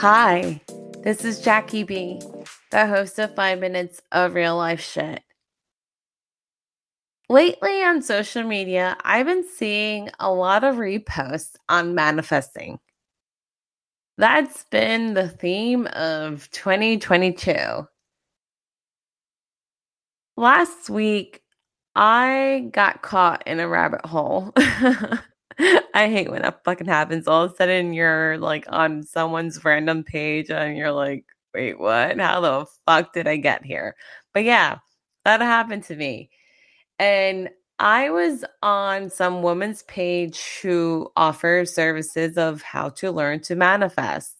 Hi, this is Jacqui B, the host of 5 Minutes of Real Life Shit. Lately on social media, I've been seeing a lot of reposts on manifesting. That's been the theme of 2022. Last week, I got caught in a rabbit hole. I hate when that fucking happens. All of a sudden, you're like on someone's random page and you're like, wait, what? How the fuck did I get here? But yeah, that happened to me. And I was on some woman's page who offers services of how to learn to manifest.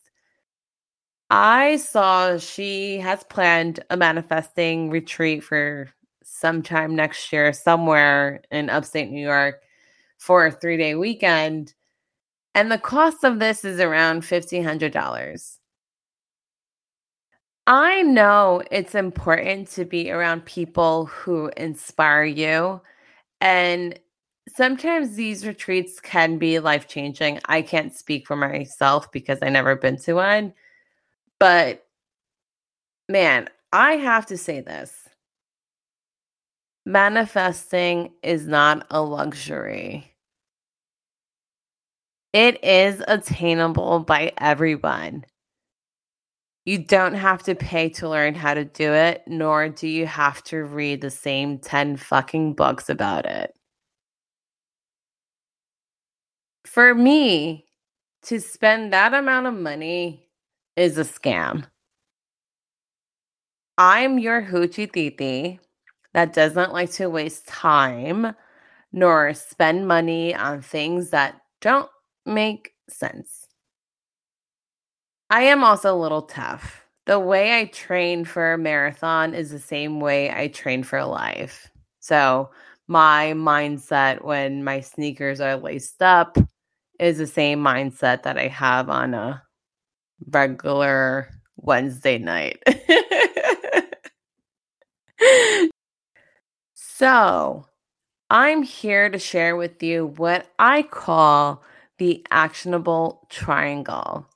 I saw she has planned a manifesting retreat for sometime next year, somewhere in upstate New York for a three day weekend. And the cost of this is around $1,500. I know it's important to be around people who inspire you. And sometimes these retreats can be life changing. I can't speak for myself because I never been to one. But man, I have to say this manifesting is not a luxury. It is attainable by everyone. You don't have to pay to learn how to do it, nor do you have to read the same 10 fucking books about it. For me, to spend that amount of money is a scam. I'm your hoochie titi that doesn't like to waste time nor spend money on things that don't make sense. I am also a little tough. The way I train for a marathon is the same way I train for life. So, my mindset when my sneakers are laced up is the same mindset that I have on a regular Wednesday night. so, I'm here to share with you what I call the actionable triangle.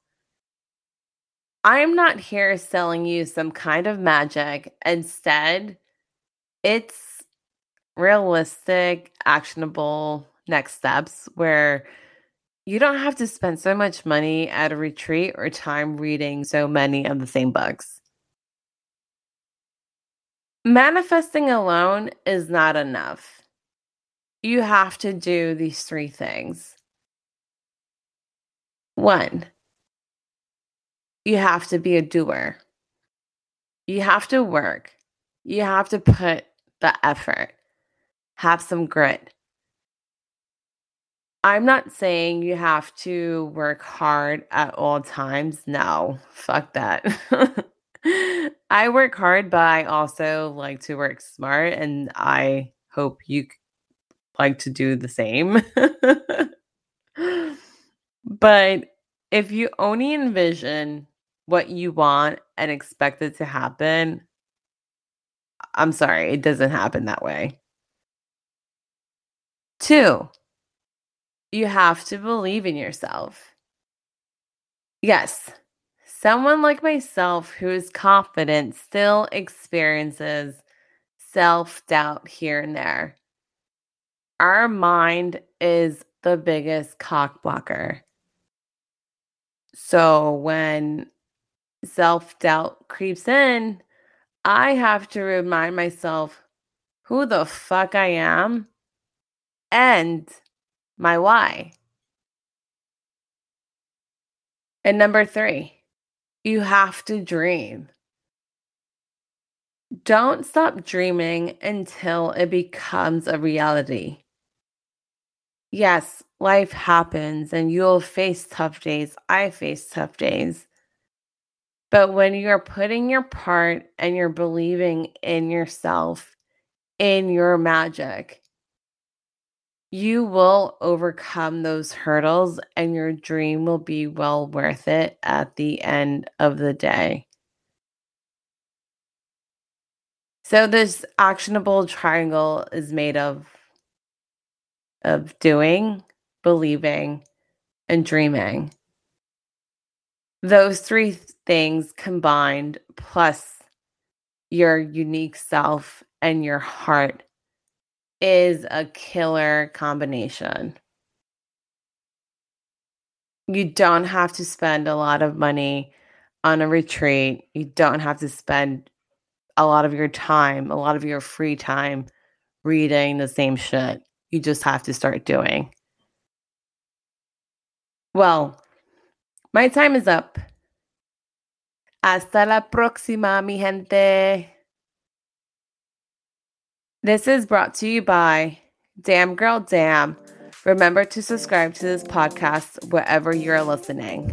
I'm not here selling you some kind of magic. Instead, it's realistic, actionable next steps where you don't have to spend so much money at a retreat or time reading so many of the same books. Manifesting alone is not enough. You have to do these three things. One, you have to be a doer. You have to work. You have to put the effort, have some grit. I'm not saying you have to work hard at all times. No, fuck that. I work hard, but I also like to work smart, and I hope you like to do the same. but if you only envision what you want and expect it to happen, I'm sorry, it doesn't happen that way. Two, you have to believe in yourself. Yes, someone like myself who is confident still experiences self doubt here and there. Our mind is the biggest cock blocker. So when self doubt creeps in, I have to remind myself who the fuck I am and my why. And number three, you have to dream. Don't stop dreaming until it becomes a reality. Yes, life happens and you'll face tough days. I face tough days. But when you're putting your part and you're believing in yourself, in your magic, you will overcome those hurdles and your dream will be well worth it at the end of the day. So this actionable triangle is made of of doing, believing, and dreaming. those three things combined, plus your unique self and your heart, is a killer combination. You don't have to spend a lot of money on a retreat. You don't have to spend a lot of your time, a lot of your free time reading the same shit. You just have to start doing. Well, my time is up. Hasta la próxima, mi gente. This is brought to you by Damn Girl Damn. Remember to subscribe to this podcast wherever you're listening.